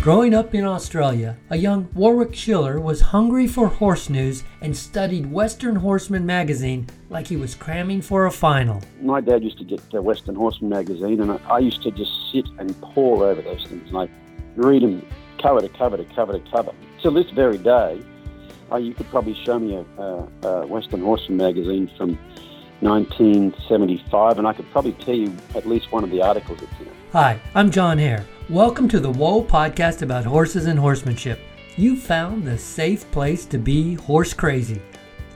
Growing up in Australia, a young Warwick Schiller was hungry for horse news and studied Western Horseman magazine like he was cramming for a final. My dad used to get the Western Horseman magazine, and I, used to just sit and pore over those things, and I read them cover to cover to cover to cover. Till this very day, uh, you could probably show me a, a, a Western Horseman magazine from 1975, and I could probably tell you at least one of the articles it's in. Hi, I'm John Hare. Welcome to the Whoa podcast about horses and horsemanship. You found the safe place to be horse crazy.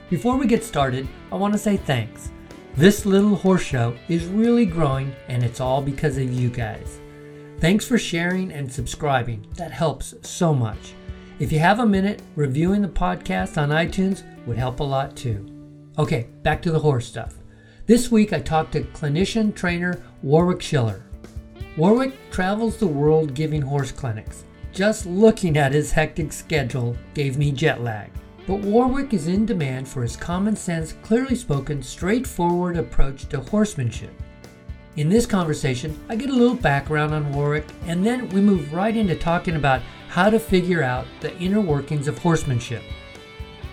Before we get started, I want to say thanks. This little horse show is really growing, and it's all because of you guys. Thanks for sharing and subscribing. That helps so much. If you have a minute, reviewing the podcast on iTunes would help a lot too. Okay, back to the horse stuff. This week I talked to clinician trainer Warwick Schiller. Warwick travels the world giving horse clinics. Just looking at his hectic schedule gave me jet lag. But Warwick is in demand for his common sense, clearly spoken, straightforward approach to horsemanship. In this conversation, I get a little background on Warwick, and then we move right into talking about how to figure out the inner workings of horsemanship.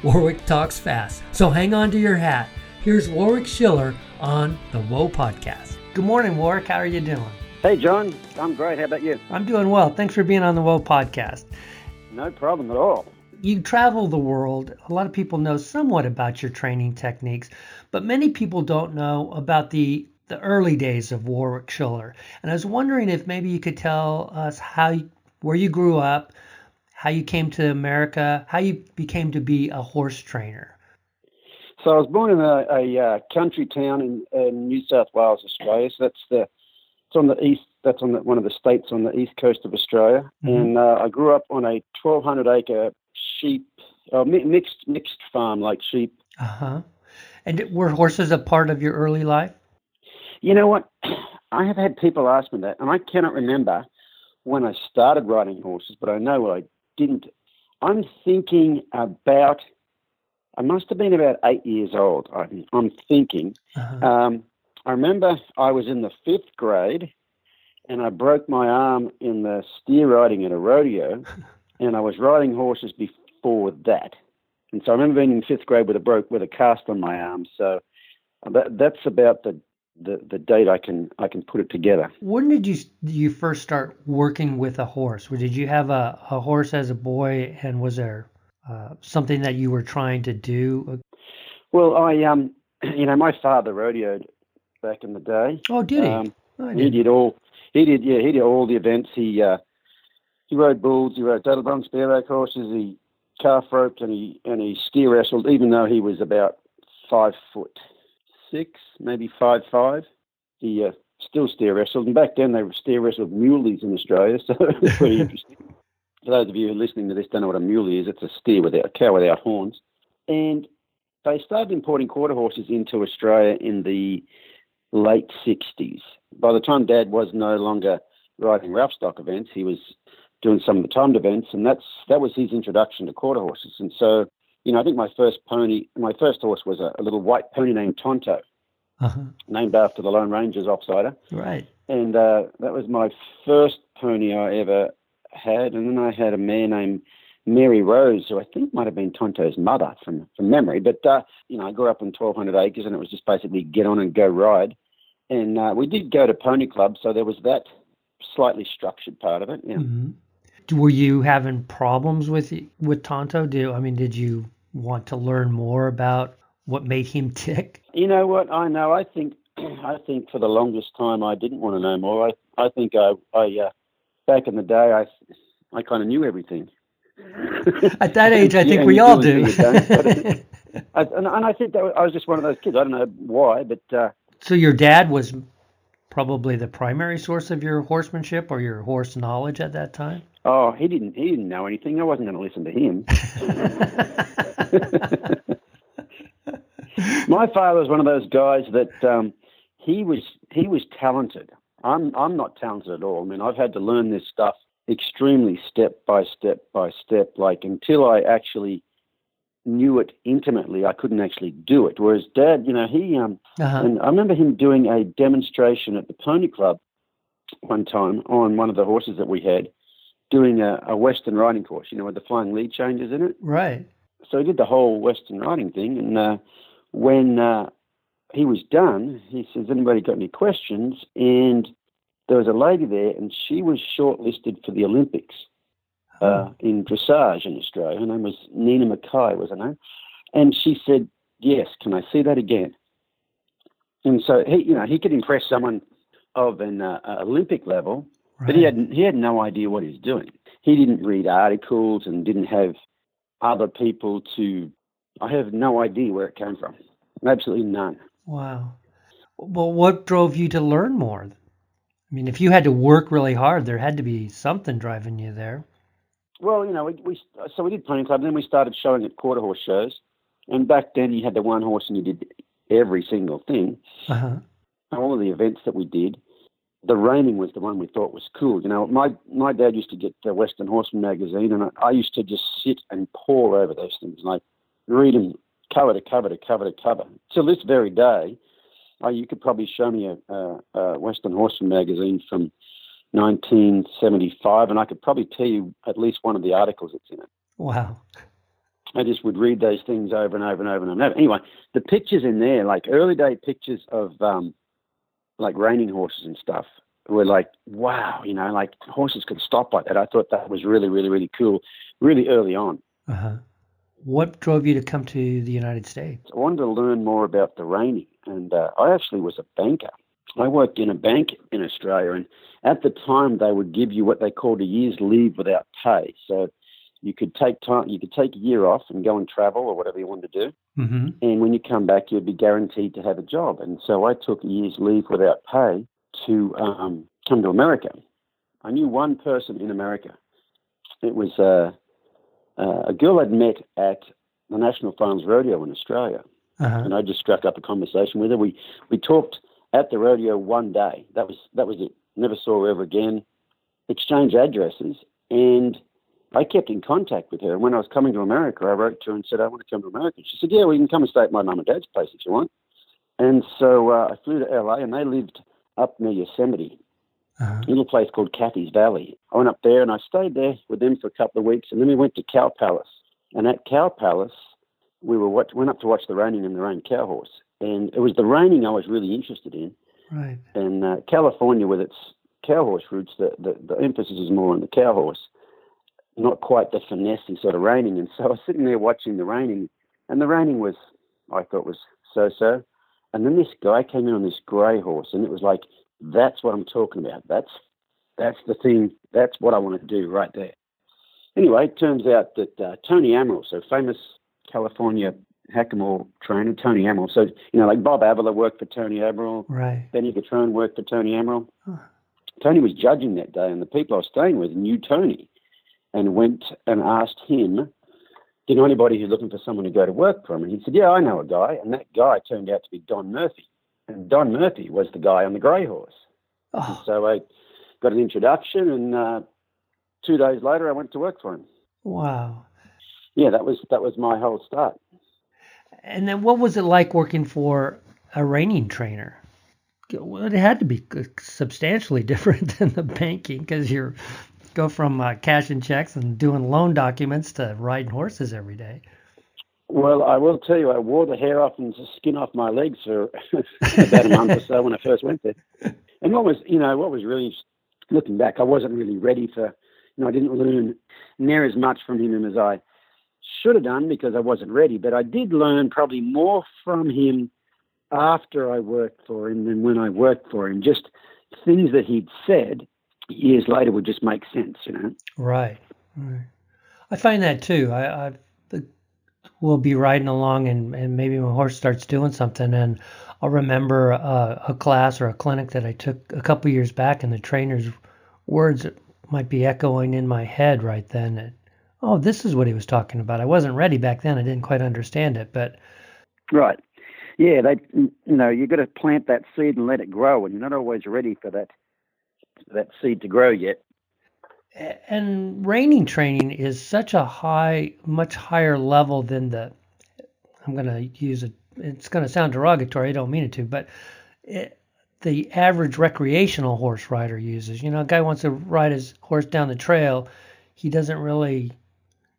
Warwick talks fast, so hang on to your hat. Here's Warwick Schiller on the Whoa Podcast. Good morning, Warwick. How are you doing? Hey, John, I'm great. How about you? I'm doing well. Thanks for being on the Whoa Podcast. No problem at all. You travel the world. A lot of people know somewhat about your training techniques, but many people don't know about the the early days of Warwick Schiller. And I was wondering if maybe you could tell us how where you grew up, how you came to America, how you became to be a horse trainer. So I was born in a, a uh, country town in, in, New South Wales, Australia. So that's the it's on the east. That's on the, one of the states on the east coast of Australia. Mm-hmm. And uh, I grew up on a 1,200 acre sheep uh, mixed mixed farm, like sheep. Uh huh. And were horses a part of your early life? You know what? I have had people ask me that, and I cannot remember when I started riding horses, but I know I didn't. I'm thinking about. I must have been about eight years old. I'm, I'm thinking. Uh-huh. Um, I remember I was in the fifth grade, and I broke my arm in the steer riding at a rodeo, and I was riding horses before that. And so I remember being in fifth grade with a broke with a cast on my arm. So that, that's about the the, the date I can I can put it together. When did you you first start working with a horse? Did you have a, a horse as a boy, and was there uh, something that you were trying to do? Well, I um you know my father rodeoed back in the day. Oh, did he? Um, oh, he did all he did yeah he did all the events. He uh, he rode bulls, he rode saddle broncs, bareback horses, he calf roped, and he and he steer wrestled, even though he was about five foot six, maybe five five. He uh, still steer wrestled, and back then they steer wrestled muleys in Australia, so it was pretty interesting. For those of you listening to this don't know what a muley is, it's a steer without a cow without horns. And they started importing quarter horses into Australia in the late 60s. By the time Dad was no longer riding rough stock events, he was doing some of the timed events, and that's that was his introduction to quarter horses. And so you know, I think my first pony, my first horse was a, a little white pony named Tonto, uh-huh. named after the Lone Ranger's offsider. Right. And uh, that was my first pony I ever had. And then I had a mare named Mary Rose, who I think might have been Tonto's mother from, from memory. But, uh, you know, I grew up on 1,200 acres and it was just basically get on and go ride. And uh, we did go to pony club, so there was that slightly structured part of it. Yeah. Mm-hmm were you having problems with with Tonto? Do I mean, did you want to learn more about what made him tick? You know what? I know. I think I think for the longest time I didn't want to know more. I I think I I uh, back in the day I I kind of knew everything. At that age, I think we all do. I, and, and, I think that I was just one of those kids. I don't know why, but. Uh, so your dad was probably the primary source of your horsemanship or your horse knowledge at that time? Oh, he didn't. He didn't know anything. I wasn't going to listen to him. My father was one of those guys that um, he was. He was talented. I'm. I'm not talented at all. I mean, I've had to learn this stuff extremely step by step by step. Like until I actually knew it intimately, I couldn't actually do it. Whereas Dad, you know, he. Um, uh-huh. And I remember him doing a demonstration at the Pony Club one time on one of the horses that we had doing a, a Western riding course, you know, with the flying lead changes in it. Right. So he did the whole Western riding thing. And uh, when uh, he was done, he says, anybody got any questions? And there was a lady there, and she was shortlisted for the Olympics uh, in dressage in Australia. Her name was Nina Mackay, was her name. And she said, yes, can I see that again? And so he, you know, he could impress someone of an uh, Olympic level, right. but he had he had no idea what he was doing. He didn't read articles and didn't have other people to. I have no idea where it came from. Absolutely none. Wow. Well, what drove you to learn more? I mean, if you had to work really hard, there had to be something driving you there. Well, you know, we, we so we did pony club, and then we started showing at quarter horse shows. And back then, you had the one horse, and you did every single thing. Uh-huh. All of the events that we did, the reining was the one we thought was cool. You know, my my dad used to get the Western Horseman magazine, and I, I used to just sit and pore over those things, like read them cover to cover to cover to cover. Till this very day, uh, you could probably show me a, a, a Western Horseman magazine from 1975, and I could probably tell you at least one of the articles that's in it. Wow. I just would read those things over and over and over and over. Anyway, the pictures in there, like early day pictures of um, like reining horses and stuff, were like, wow, you know, like horses could stop like that. I thought that was really, really, really cool, really early on. Uh-huh. What drove you to come to the United States? I wanted to learn more about the reining, and uh, I actually was a banker. I worked in a bank in Australia, and at the time they would give you what they called a year's leave without pay. So you could take time, you could take a year off and go and travel or whatever you wanted to do. Mm-hmm. And when you come back, you'd be guaranteed to have a job. And so I took a year's leave without pay to um, come to America. I knew one person in America. It was uh, uh, a girl I'd met at the National Finals Rodeo in Australia. Uh-huh. And I just struck up a conversation with her. We we talked at the rodeo one day. That was that was it. Never saw her ever again. Exchanged addresses, and I kept in contact with her. And when I was coming to America, I wrote to her and said, I want to come to America. She said, Yeah, well, you can come and stay at my mum and dad's place if you want. And so uh, I flew to LA, and they lived up near Yosemite, uh-huh. a little place called Catheys Valley. I went up there and I stayed there with them for a couple of weeks, and then we went to Cow Palace. And at Cow Palace, we were watch- went up to watch the reining and the own cow horse. And it was the reining I was really interested in. Right. And uh, California, with its cow horse roots, the, the, the emphasis is more on the cow horse not quite the finessey sort of reining. And so I was sitting there watching the reining, and the reining was, I thought, was so so. And then this guy came in on this grey horse, and it was like, that's what I'm talking about. That's that's the thing. That's what I want to do right there. Anyway, it turns out that uh, Tony Amaral, so famous California hackamore trainer, Tony Amaral. So, you know, like Bob Avila worked for Tony Amaral. Right. Benny Guitron worked for Tony Amaral. Huh. Tony was judging that day, and the people I was staying with knew Tony and went and asked him, Do you know anybody who's looking for someone to go to work for him? And he said, Yeah, I know a guy. And that guy turned out to be Don Murphy. And Don Murphy was the guy on the grey horse. Oh. So I got an introduction, and uh, two days later, I went to work for him. Wow. Yeah, that was that was my whole start. And then, what was it like working for a reining trainer? Well, it had to be substantially different than the banking because you're go from uh, cashing checks and doing loan documents to riding horses every day. Well, I will tell you, I wore the hair off and the skin off my legs for about a month or so when I first went there. And what was, you know, what was really looking back, I wasn't really ready for, you know, I didn't learn near as much from him as I should have done because I wasn't ready. But I did learn probably more from him after I worked for him than when I worked for him. Just things that he'd said years later would just make sense, you know. Right. right. I find that too. I, I we'll be riding along and, and maybe my horse starts doing something and I'll remember a, a class or a clinic that I took a couple years back and the trainer's words might be echoing in my head right then. And, oh, this is what he was talking about. I wasn't ready back then. I didn't quite understand it, but right. Yeah, they you know, you got to plant that seed and let it grow and you're not always ready for that that seed to grow yet. And reining training is such a high, much higher level than the. I'm going to use it. It's going to sound derogatory. I don't mean it to, but it, the average recreational horse rider uses. You know, a guy wants to ride his horse down the trail, he doesn't really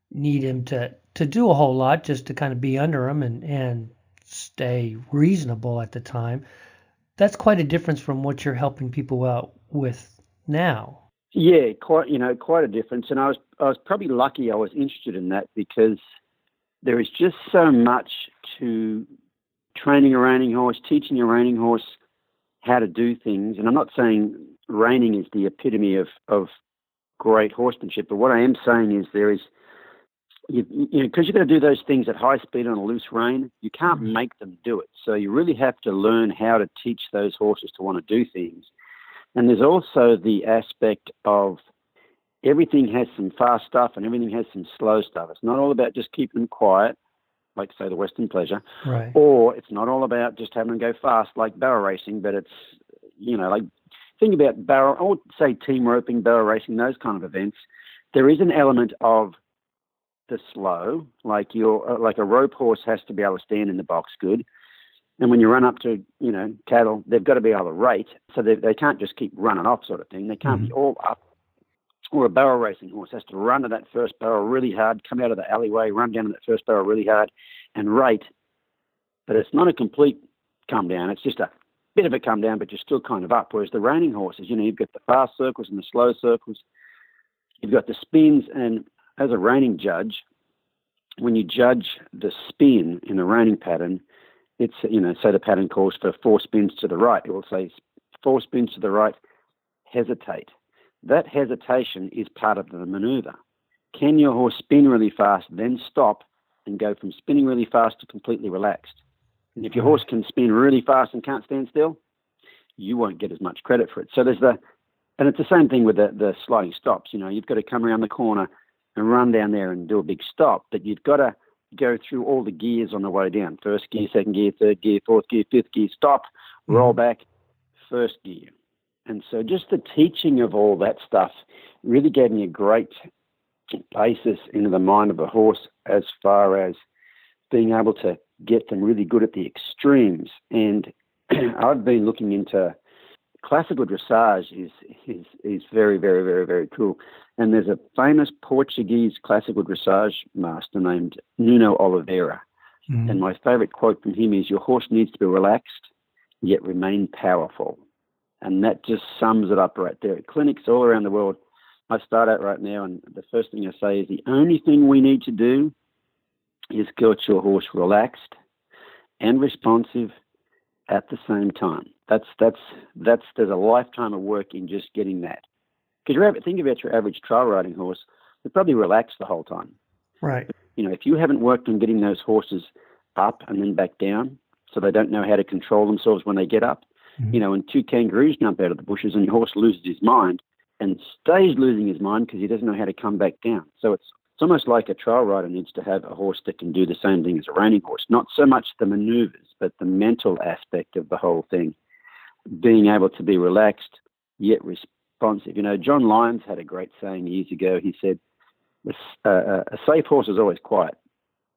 need him to to do a whole lot, just to kind of be under him and and stay reasonable at the time. That's quite a difference from what you're helping people out with now. Yeah, quite you know quite a difference, and I was I was probably lucky I was interested in that because there is just so much to training a reining horse, teaching a reining horse how to do things. And I'm not saying reining is the epitome of, of great horsemanship, but what I am saying is there is, you, you know, because you've got to do those things at high speed on a loose rein, you can't mm-hmm. make them do it. So you really have to learn how to teach those horses to want to do things. And there's also the aspect of everything has some fast stuff and everything has some slow stuff. It's not all about just keeping them quiet like say the Western Pleasure, right. or it's not all about just having them go fast like barrel racing, but it's you know like think about barrel or say team roping, barrel racing, those kind of events. There is an element of the slow, like your uh, like a rope horse has to be able to stand in the box good. And when you run up to, you know, cattle, they've got to be able to rate. So they, they can't just keep running off sort of thing. They can't mm-hmm. be all up or a barrel racing horse has to run to that first barrel really hard, come out of the alleyway, run down to that first barrel really hard, and rate. But it's not a complete come down. It's just a bit of a come down, but you're still kind of up. Whereas the reining horses, you know, you've got the fast circles and the slow circles. You've got the spins, and as a reining judge, when you judge the spin in the reining pattern, it's you know, say the pattern calls for four spins to the right. It will say four spins to the right, hesitate that hesitation is part of the maneuver. Can your horse spin really fast, then stop and go from spinning really fast to completely relaxed? And if your horse can spin really fast and can't stand still, you won't get as much credit for it. So there's the, and it's the same thing with the, the sliding stops. You know, you've got to come around the corner and run down there and do a big stop, but you've got to go through all the gears on the way down. First gear, second gear, third gear, fourth gear, fifth gear, stop, roll mm-hmm. back, first gear. And so just the teaching of all that stuff really gave me a great basis into the mind of a horse as far as being able to get them really good at the extremes. And I've been looking into classical dressage is, is is very very very very cool. And there's a famous Portuguese classical dressage master named Nuno Oliveira. Mm. And my favorite quote from him is, "Your horse needs to be relaxed, yet remain powerful." And that just sums it up right there. Clinics all around the world, I start out right now, and the first thing I say is the only thing we need to do is get your horse relaxed and responsive at the same time. That's that's that's there's a lifetime of work in just getting that. Because you think about your average trail riding horse, they're probably relaxed the whole time. Right. You know, if you haven't worked on getting those horses up and then back down, so they don't know how to control themselves when they get up, Mm-hmm. You know, when two kangaroos jump out of the bushes and your horse loses his mind and stays losing his mind because he doesn't know how to come back down. So it's it's almost like a trail rider needs to have a horse that can do the same thing as a reining horse. Not so much the maneuvers, but the mental aspect of the whole thing. Being able to be relaxed yet responsive. You know, John Lyons had a great saying years ago. He said, uh, "A safe horse is always quiet,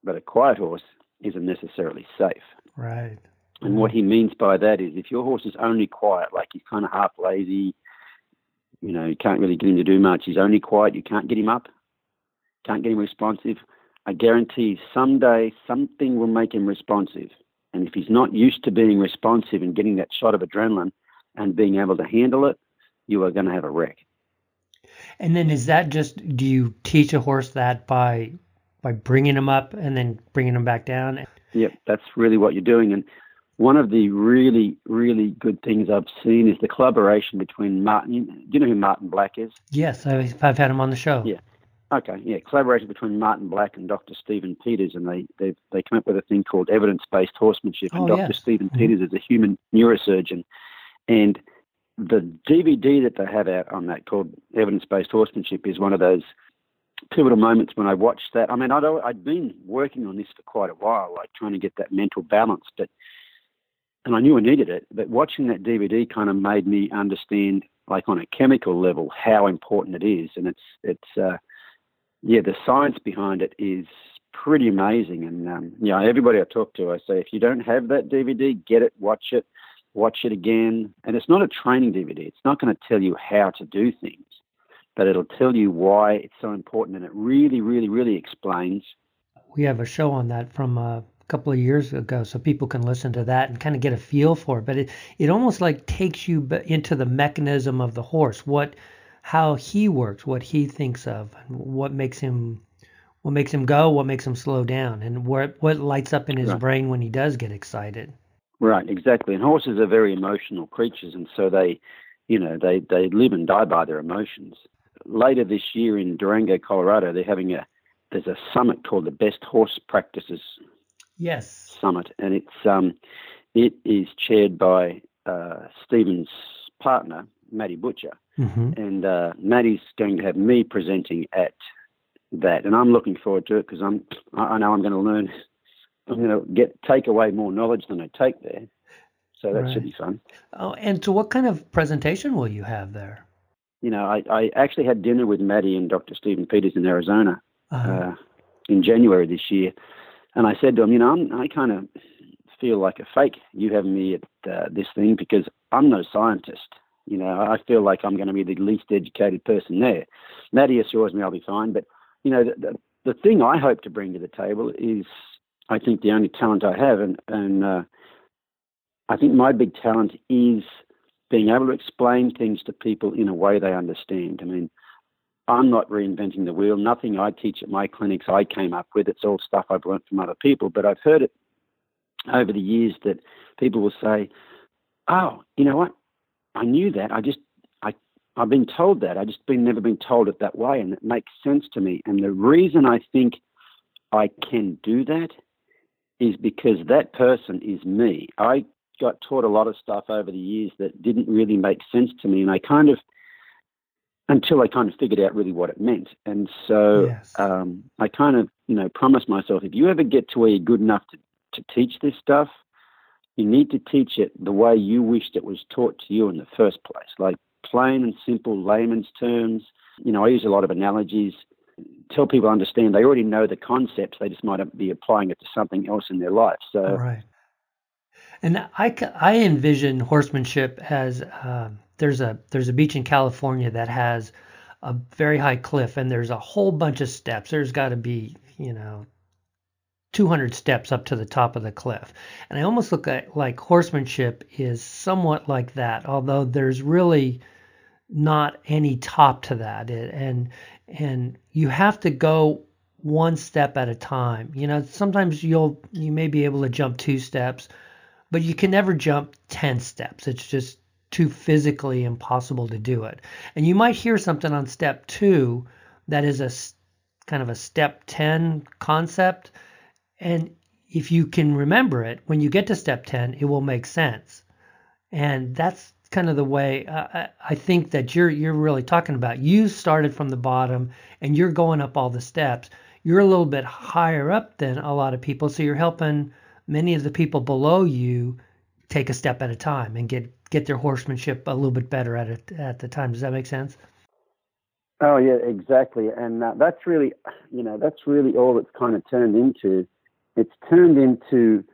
but a quiet horse isn't necessarily safe." Right. And what he means by that is if your horse is only quiet, like he's kind of half lazy, you know, you can't really get him to do much, he's only quiet, you can't get him up, can't get him responsive, I guarantee someday something will make him responsive. And if he's not used to being responsive and getting that shot of adrenaline and being able to handle it, you are going to have a wreck. And then is that just do you teach a horse that by by bringing him up and then bringing him back down? Yep, that's really what you're doing. And one of the really, really good things I've seen is the collaboration between Martin. Do you know who Martin Black is? Yes, I've, I've had him on the show. Yeah. Okay, yeah, collaboration between Martin Black and Dr. Stephen Peters, and they they they come up with a thing called evidence-based horsemanship. And oh, Dr. Yes. Stephen mm-hmm. Peters is a human neurosurgeon, and the DVD that they have out on that called evidence-based horsemanship is one of those pivotal moments when I watched that. I mean, I'd I'd been working on this for quite a while, like trying to get that mental balance, but and I knew I needed it, but watching that DVD kind of made me understand, like on a chemical level, how important it is. And it's it's uh, yeah, the science behind it is pretty amazing. And um, yeah, everybody I talk to, I say if you don't have that DVD, get it, watch it, watch it again. And it's not a training DVD. It's not going to tell you how to do things, but it'll tell you why it's so important. And it really, really, really explains. We have a show on that from a couple of years ago, so people can listen to that and kind of get a feel for it. But it, it almost like takes you into the mechanism of the horse, what, how he works, what he thinks of, what makes him what makes him go, what makes him slow down, and what what lights up in his right. brain when he does get excited. Right, exactly. And horses are very emotional creatures, and so they, you know, they they live and die by their emotions. Later this year in Durango, Colorado, they're having a there's a summit called the Best Horse Practices. Yes. Summit, and it's um, it is chaired by uh, Stephen's partner, Matty Butcher, mm-hmm. and uh, Matty's going to have me presenting at that, and I'm looking forward to it because I'm I know I'm going to learn. I'm going to get take away more knowledge than I take there, so that right. should be fun. Oh, and so what kind of presentation will you have there? You know, I, I actually had dinner with Maddie and Dr. Stephen Peters in Arizona uh-huh. uh, in January this year, and I said to him, you know, I'm, I kind of feel like a fake you having me at uh, this thing because I'm no scientist. You know, I feel like I'm going to be the least educated person there. Matty assures me I'll be fine, but you know, the, the, the thing I hope to bring to the table is, I think, the only talent I have, and and uh, I think my big talent is being able to explain things to people in a way they understand. I mean, I'm not reinventing the wheel. Nothing I teach at my clinics I came up with. It's all stuff I've learned from other people. But I've heard it over the years that people will say, "Oh, you know what? I knew that. I just I I've been told that. I just been never been told it that way, and it makes sense to me. And the reason I think I can do that is because that person is me. I got taught a lot of stuff over the years that didn't really make sense to me, and I kind of until I kind of figured out really what it meant. And so yes. um, I kind of, you know, promised myself if you ever get to where you're good enough to, to teach this stuff, you need to teach it the way you wished it was taught to you in the first place. Like plain and simple layman's terms. You know, I use a lot of analogies, tell people understand they already know the concepts, they just might be applying it to something else in their life. So, right. And I, I envision horsemanship as uh, there's a there's a beach in California that has a very high cliff and there's a whole bunch of steps. There's got to be you know 200 steps up to the top of the cliff. And I almost look at like horsemanship is somewhat like that, although there's really not any top to that. And and you have to go one step at a time. You know sometimes you'll you may be able to jump two steps but you can never jump 10 steps. It's just too physically impossible to do it. And you might hear something on step 2 that is a kind of a step 10 concept and if you can remember it when you get to step 10 it will make sense and that's kind of the way uh, I think that you're you're really talking about. You started from the bottom and you're going up all the steps. You're a little bit higher up than a lot of people, so you're helping many of the people below you take a step at a time and get get their horsemanship a little bit better at it at the time. Does that make sense? Oh yeah, exactly. And uh, that's really, you know, that's really all it's kind of turned into. It's turned into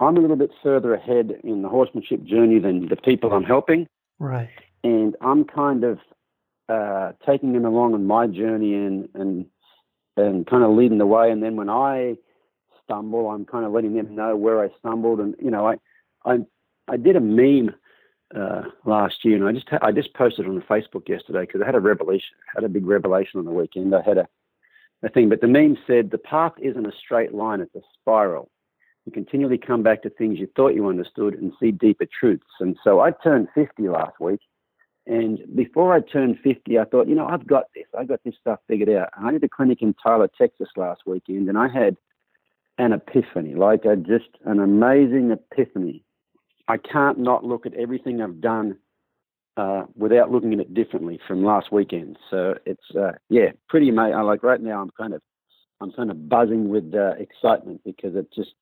I'm a little bit further ahead in the horsemanship journey than the people I'm helping. Right. And I'm kind of uh, taking them along on my journey and, and and kind of leading the way. And then when I stumble, I'm kind of letting them know where I stumbled. And you know, I I I did a meme uh, last year, and I just I just posted on Facebook yesterday because I had a revelation, had a big revelation on the weekend. I had a a thing, but the meme said the path isn't a straight line; it's a spiral. You continually come back to things you thought you understood and see deeper truths. And so I turned 50 last week. And before I turned 50, I thought, you know, I've got this. I've got this stuff figured out. And I did a clinic in Tyler, Texas last weekend, and I had an epiphany, like a, just an amazing epiphany. I can't not look at everything I've done uh, without looking at it differently from last weekend. So it's uh, yeah, pretty amazing. Like right now, I'm kind of I'm kind of buzzing with uh, excitement because it just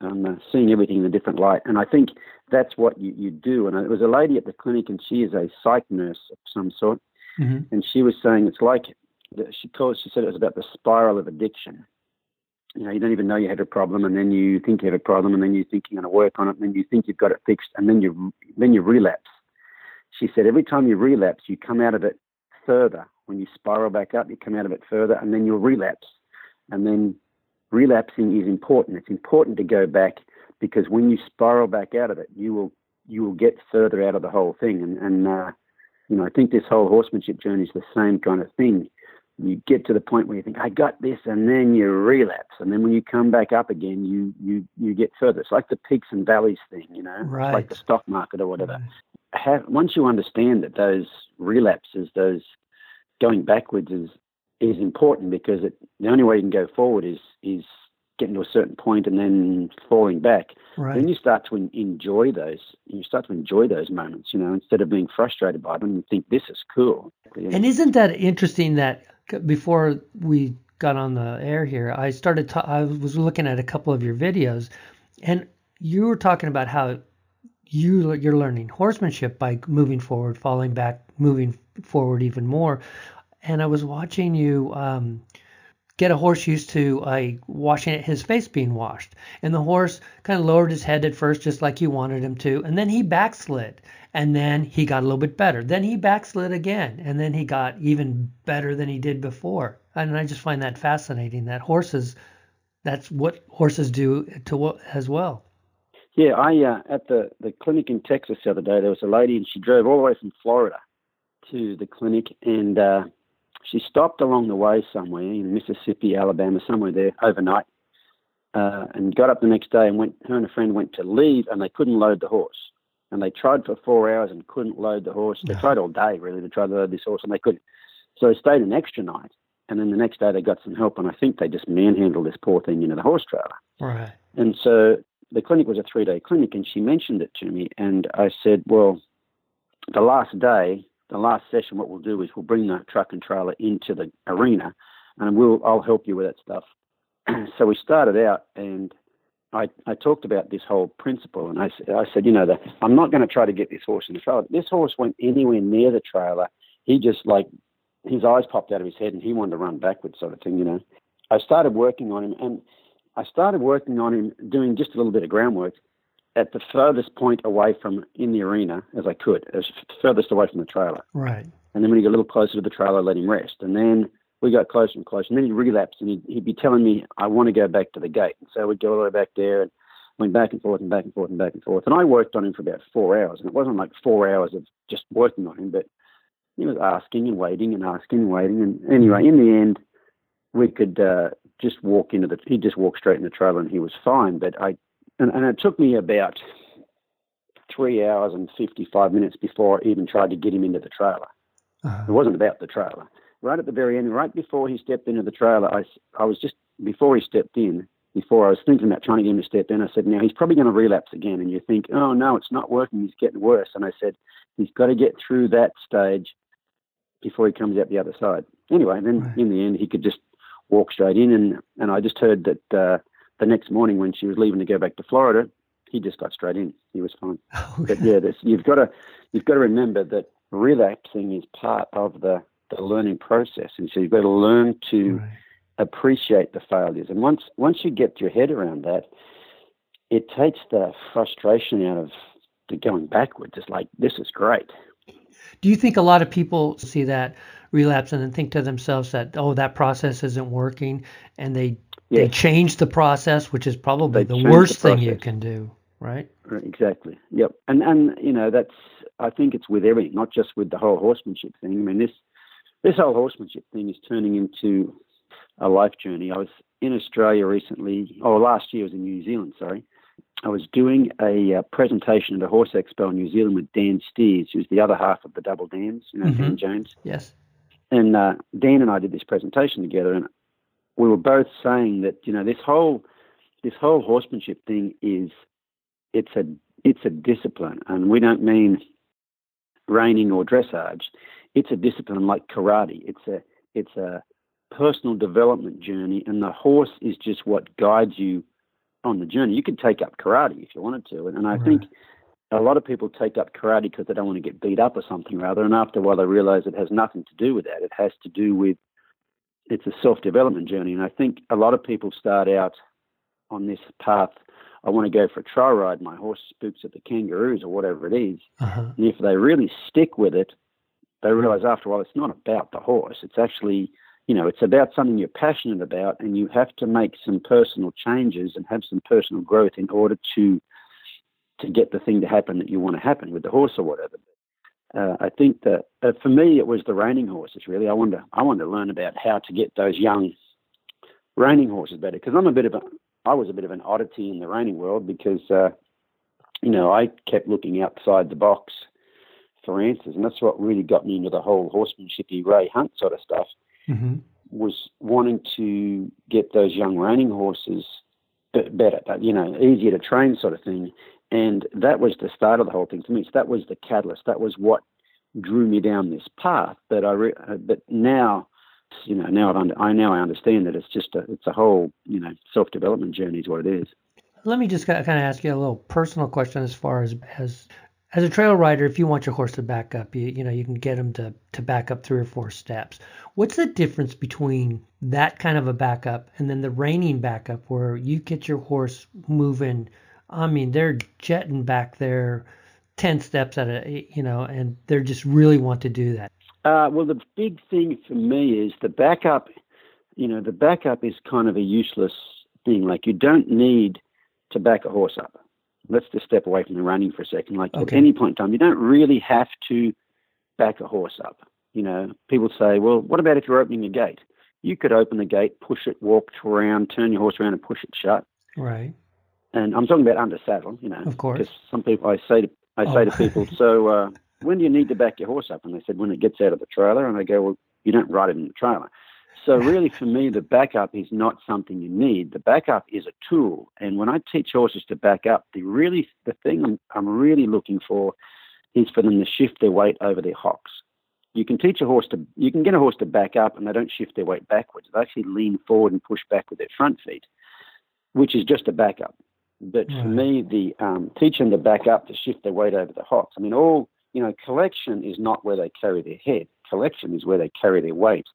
um, uh, seeing everything in a different light. And I think that's what you, you do. And it was a lady at the clinic, and she is a psych nurse of some sort. Mm-hmm. And she was saying it's like she called. She said it was about the spiral of addiction. you know, you don't even know you had a problem, and then you think you have a problem, and then you think you're going to work on it, and then you think you've got it fixed, and then you then you relapse. She said every time you relapse, you come out of it further. When you spiral back up, you come out of it further, and then you'll relapse. And then relapsing is important. It's important to go back because when you spiral back out of it, you will you will get further out of the whole thing. And, and uh, you know, I think this whole horsemanship journey is the same kind of thing you get to the point where you think I got this, and then you relapse, and then when you come back up again, you you you get further. It's like the peaks and valleys thing, you know, right. like the stock market or whatever. Right. Have, once you understand that those relapses, those going backwards is is important because it, the only way you can go forward is is getting to a certain point and then falling back. Right. Then you start to enjoy those. You start to enjoy those moments, you know, instead of being frustrated by them and think this is cool. And isn't that interesting that uh, before we got on the air here, I started. Ta- I was looking at a couple of your videos, and you were talking about how you you're learning horsemanship by moving forward, falling back, moving forward even more. And I was watching you um, get a horse used to uh, washing his face being washed, and the horse kind of lowered his head at first, just like you wanted him to, and then he backslid, and then he got a little bit better. Then he backslid again, and then he got even better than he did before. And I just find that fascinating. That horses, that's what horses do to as well. Yeah, I uh, at the the clinic in Texas the other day, there was a lady, and she drove all the way from Florida to the clinic, and uh, she stopped along the way somewhere in Mississippi, Alabama, somewhere there overnight, uh, and got up the next day and went. Her and a friend went to leave, and they couldn't load the horse and they tried for four hours and couldn't load the horse. They tried all day really to try to load this horse and they couldn't. So they stayed an extra night, and then the next day they got some help, and I think they just manhandled this poor thing into the horse trailer. Right. And so the clinic was a three day clinic, and she mentioned it to me, and I said, well, the last day, the last session, what we'll do is we'll bring the truck and trailer into the arena, and we'll I'll help you with that stuff. so we started out, and I, I talked about this whole principle, and I, I said, you know, that I'm not going to try to get this horse in the trailer. This horse went anywhere near the trailer. He just like his eyes popped out of his head, and he wanted to run backwards, sort of thing, you know. I started working on him, and I started working on him, doing just a little bit of groundwork at the furthest point away from in the arena as I could, as furthest away from the trailer. Right. And then when he got a little closer to the trailer, let him rest, and then we got closer and closer. And then he relapsed and he'd, he'd be telling me, I want to go back to the gate. And so we'd go all the way back there and went back and forth and back and forth and back and forth. And I worked on him for about four hours. And it wasn't like four hours of just working on him, but he was asking and waiting and asking and waiting. And anyway, in the end, we could uh, just walk into the, he'd just walked straight in the trailer and he was fine. But I, and, and it took me about three hours and 55 minutes before I even tried to get him into the trailer. Uh-huh. It wasn't about the trailer right at the very end, right before he stepped into the trailer, I, I was just, before he stepped in, before I was thinking about trying to get him to step in, I said, now he's probably going to relapse again. And you think, oh, no, it's not working. He's getting worse. And I said, he's got to get through that stage before he comes out the other side. Anyway, then right. in the end, he could just walk straight in. And, and I just heard that uh, the next morning when she was leaving to go back to Florida, he just got straight in. He was fine. Okay. But yeah, this, you've got to you've got to remember that relapsing is part of the the learning process. And so you've got to learn to right. appreciate the failures. And once once you get your head around that, it takes the frustration out of the going backwards. It's like this is great. Do you think a lot of people see that relapse and then think to themselves that oh that process isn't working and they yes. they change the process, which is probably they the worst the thing you can do, right? Exactly. Yep. And and you know that's I think it's with everything, not just with the whole horsemanship thing. I mean this this whole horsemanship thing is turning into a life journey. I was in Australia recently, or last year I was in New Zealand, sorry. I was doing a uh, presentation at a horse expo in New Zealand with Dan Steers, who's the other half of the Double Dans, you know, mm-hmm. Dan James. Yes. And uh, Dan and I did this presentation together, and we were both saying that you know this whole this whole horsemanship thing is it's a it's a discipline, and we don't mean reining or dressage it's a discipline like karate. It's a it's a personal development journey, and the horse is just what guides you on the journey. You could take up karate if you wanted to, and, and I right. think a lot of people take up karate because they don't want to get beat up or something rather, and after a while they realize it has nothing to do with that. It has to do with it's a self development journey, and I think a lot of people start out on this path. I want to go for a trial ride. My horse spooks at the kangaroos or whatever it is. Uh-huh. And if they really stick with it, they realize after a while it's not about the horse. It's actually, you know, it's about something you're passionate about, and you have to make some personal changes and have some personal growth in order to to get the thing to happen that you want to happen with the horse or whatever. Uh, I think that uh, for me it was the reining horses. Really, I wanted to, I wanted to learn about how to get those young reining horses better because I'm a bit of a I was a bit of an oddity in the reining world because uh, you know I kept looking outside the box for answers, and that's what really got me into the whole horsemanshipy Ray Hunt sort of stuff. Mm-hmm. Was wanting to get those young reining horses better, but, you know, easier to train, sort of thing. And that was the start of the whole thing for me. So that was the catalyst. That was what drew me down this path. But I, re- uh, but now, you know, now I've I now I understand that it's just a, it's a whole, you know, self development journey is what it is. Let me just kind of ask you a little personal question as far as as as a trail rider, if you want your horse to back up, you you know you can get him to to back up three or four steps. What's the difference between that kind of a backup and then the reining backup, where you get your horse moving I mean, they're jetting back there 10 steps at a, you know, and they just really want to do that. Uh, well, the big thing for me is the backup, you know, the backup is kind of a useless thing. Like, you don't need to back a horse up. Let's just step away from the running for a second. Like, okay. at any point in time, you don't really have to back a horse up. You know, people say, well, what about if you're opening a gate? You could open the gate, push it, walk around, turn your horse around, and push it shut. Right and I'm talking about under saddle, you know. Of course. Because some people, I say to I oh. say to people, so uh, when do you need to back your horse up? And they said when it gets out of the trailer, and I go, well, you don't ride it in the trailer. So really, for me, the backup is not something you need. The backup is a tool, and when I teach horses to back up, the really the thing I'm, I'm really looking for is for them to shift their weight over their hocks. You can teach a horse to you can get a horse to back up, and they don't shift their weight backwards. They actually lean forward and push back with their front feet, which is just a backup. But for me, the um, teaching to back up to shift their weight over the hocks. I mean, all you know, collection is not where they carry their head. Collection is where they carry their weight,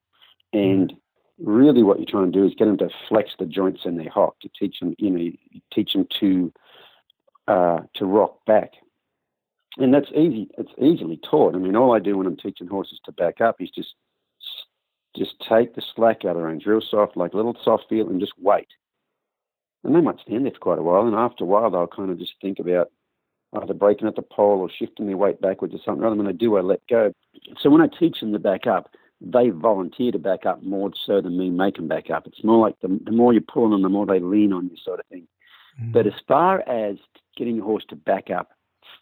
and really, what you're trying to do is get them to flex the joints in their hock to teach them. You know, teach them to uh, to rock back, and that's easy. It's easily taught. I mean, all I do when I'm teaching horses to back up is just just take the slack out of the reins, real soft, like a little soft feel, and just wait and they might stand there for quite a while. And after a while, they'll kind of just think about either breaking at the poll or shifting their weight backwards or something. Rather than when they do, I let go. So when I teach them to back up, they volunteer to back up more so than me make them back up. It's more like the, the more you pull them, the more they lean on you, sort of thing. Mm. But as far as getting a horse to back up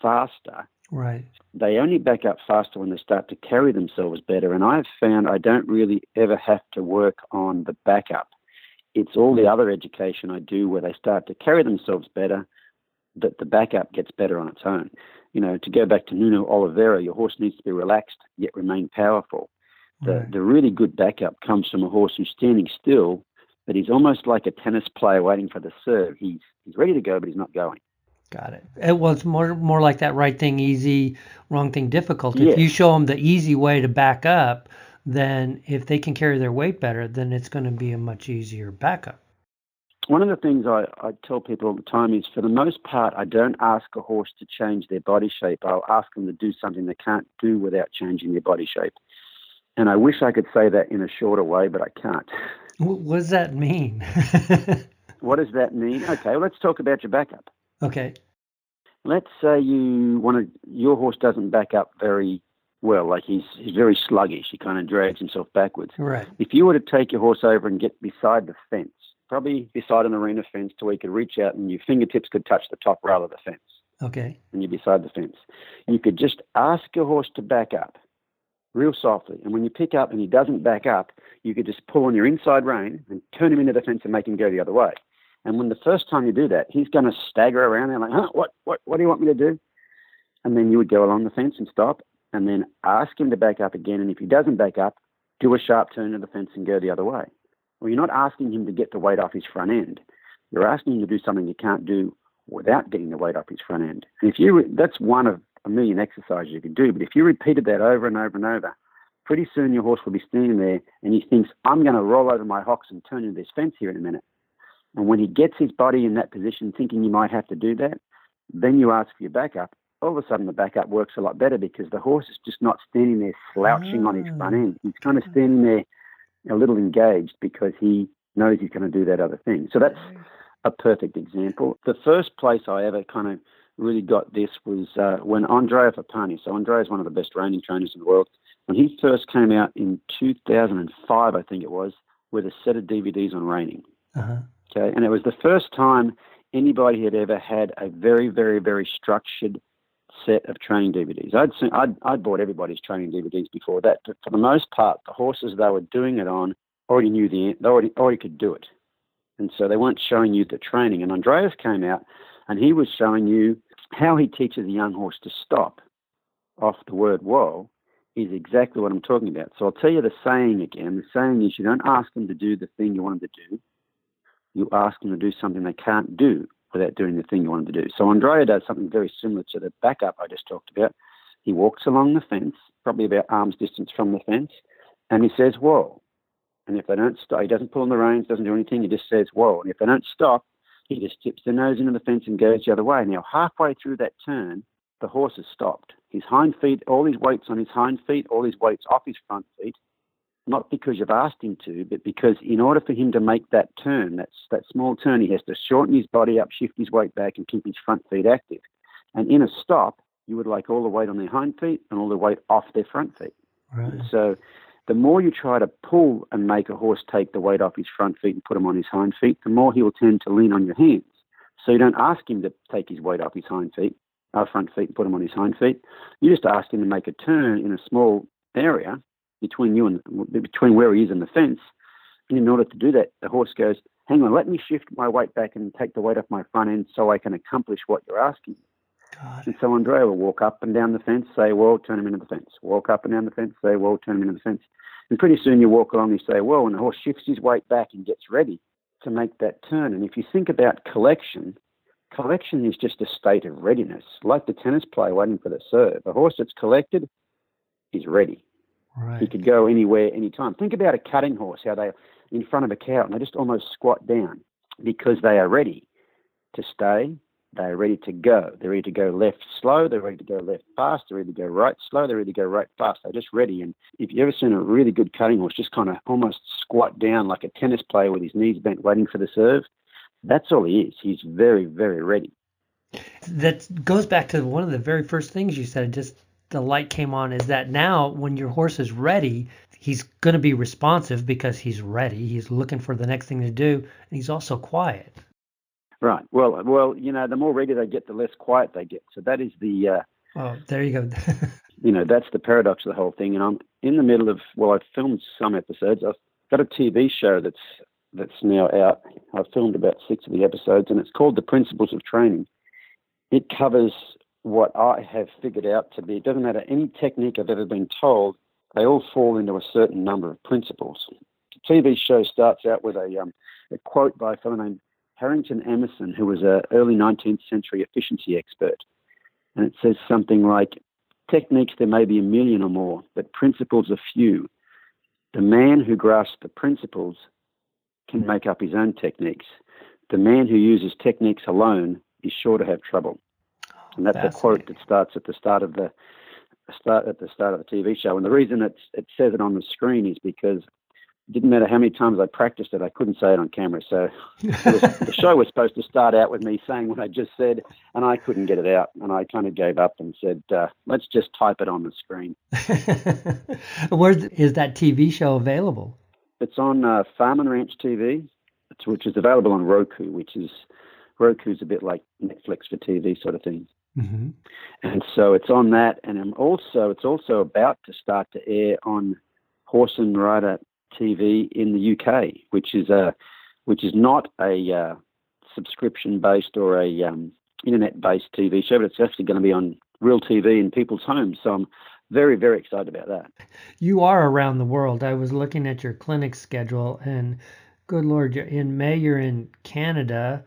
faster, right? They only back up faster when they start to carry themselves better. And I've found I don't really ever have to work on the backup it's all the other education I do where they start to carry themselves better, that the backup gets better on its own. You know, to go back to Nuno Oliveira, your horse needs to be relaxed yet remain powerful. The, right. the really good backup comes from a horse who's standing still, but he's almost like a tennis player waiting for the serve. He's he's ready to go, but he's not going. Got it. It was more more like that right thing easy, wrong thing difficult. If you show him the easy way to back up, then if they can carry their weight better, then it's going to be a much easier backup. One of the things I, I tell people all the time is for the most part, I don't ask a horse to change their body shape. I'll ask them to do something they can't do without changing their body shape. And I wish I could say that in a shorter way, but I can't. What does that mean? what does that mean? Okay, well, let's talk about your backup. Okay. Let's say you want to, your horse doesn't back up very well. Like he's he's very sluggish. He kind of drags himself backwards. Right. If you were to take your horse over and get beside the fence, probably beside an arena fence, to where you could reach out and your fingertips could touch the top rail of the fence. Okay. And you're beside the fence. You could just ask your horse to back up, real softly. And when you pick up and he doesn't back up, you could just pull on your inside rein and turn him into the fence and make him go the other way. And when the first time you do that, he's going to stagger around there like, huh, what, what, what do you want me to do? And then you would go along the fence and stop and then ask him to back up again. And if he doesn't back up, do a sharp turn to the fence and go the other way. Well, you're not asking him to get the weight off his front end. You're asking him to do something he can't do without getting the weight off his front end. And if you, that's one of a million exercises you can do. But if you repeated that over and over and over, pretty soon your horse will be standing there and he thinks, I'm going to roll over my hocks and turn into this fence here in a minute. And when he gets his body in that position, thinking you might have to do that, then you ask for your backup. All of a sudden, the backup works a lot better because the horse is just not standing there slouching on his front end. He's kind of standing there a little engaged because he knows he's going to do that other thing. So that's a perfect example. The first place I ever kind of really got this was uh, when Andrea Fappani, so Andrea is one of the best reining trainers in the world, when he first came out in 2005, I think it was, with a set of DVDs on reining. Uh-huh. Okay, and it was the first time anybody had ever had a very, very, very structured set of training DVDs. I'd seen, I'd, I'd bought everybody's training DVDs before that, but for the most part, the horses they were doing it on already knew the they already already could do it, and so they weren't showing you the training. And Andreas came out, and he was showing you how he teaches a young horse to stop off the word whoa is exactly what I'm talking about. So I'll tell you the saying again. The saying is you don't ask them to do the thing you want them to do. You ask them to do something they can't do without doing the thing you wanted to do. So Andrea does something very similar to the backup I just talked about. He walks along the fence, probably about arm's distance from the fence, and he says, whoa. And if they don't stop, he doesn't pull on the reins, doesn't do anything, he just says, whoa. And if they don't stop, he just tips the nose into the fence and goes the other way. Now, halfway through that turn, the horse has stopped. His hind feet, all his weight's on his hind feet, all his weight's off his front feet, not because you've asked him to, but because in order for him to make that turn, that's that small turn, he has to shorten his body up, shift his weight back, and keep his front feet active. And in a stop, you would like all the weight on their hind feet and all the weight off their front feet. Right. So the more you try to pull and make a horse take the weight off his front feet and put him on his hind feet, the more he will tend to lean on your hands. So you don't ask him to take his weight off his hind feet, our front feet, and put him on his hind feet. You just ask him to make a turn in a small area between you and between where he is and the fence. And in order to do that, the horse goes, "Hang on, let me shift my weight back and take the weight off my front end so I can accomplish what you're asking." God. And so Andrea will walk up and down the fence, say, well, turn him into the fence. Walk up and down the fence, say, well, turn him into the fence. And pretty soon you walk along and you say, well, and the horse shifts his weight back and gets ready to make that turn. And if you think about collection, collection is just a state of readiness, like the tennis player waiting for the serve. A horse that's collected is ready. Right. He could go anywhere, anytime. Think about a cutting horse, how they're in front of a cow and they just almost squat down because they are ready to stay, they're ready to go. They're ready to go left slow. They're ready to go left fast. They're ready to go right slow. They're ready to go right fast. They're just ready. And if you've ever seen a really good cutting horse just kind of almost squat down like a tennis player with his knees bent waiting for the serve, that's all he is. He's very, very ready. That goes back to one of the very first things you said, just the light came on, is that now when your horse is ready, he's going to be responsive because he's ready. He's looking for the next thing to do, and he's also quiet. Right. Well, well, you know, the more ready they get, the less quiet they get. So that is the. Uh, oh, there you go. you know, that's the paradox of the whole thing. And I'm in the middle of. Well, I've filmed some episodes. I've got a TV show that's that's now out. I've filmed about six of the episodes, and it's called The Principles of Training. It covers what I have figured out to be. It doesn't matter any technique I've ever been told. They all fall into a certain number of principles. The TV show starts out with a, um, a quote by a fellow named Harrington Emerson, who was an early 19th century efficiency expert. And it says something like Techniques there may be a million or more, but principles are few. The man who grasps the principles can make up his own techniques. The man who uses techniques alone is sure to have trouble. And that's a quote that starts at the start of the start at the start of the TV show. And the reason it says it on the screen is because it didn't matter how many times I practiced it, I couldn't say it on camera. So was, the show was supposed to start out with me saying what I just said, and I couldn't get it out. And I kind of gave up and said, uh, let's just type it on the screen. Where is that TV show available? It's on uh, Farm and Ranch TV, which is available on Roku, which is Roku's a bit like Netflix for TV sort of thing. Mm-hmm. And so it's on that, and I'm also it's also about to start to air on Horse and Rider TV in the UK, which is a which is not a uh, subscription based or a um, internet based TV show, but it's actually going to be on real TV in people's homes. So I'm very very excited about that. You are around the world. I was looking at your clinic schedule, and good lord, in May you're in Canada.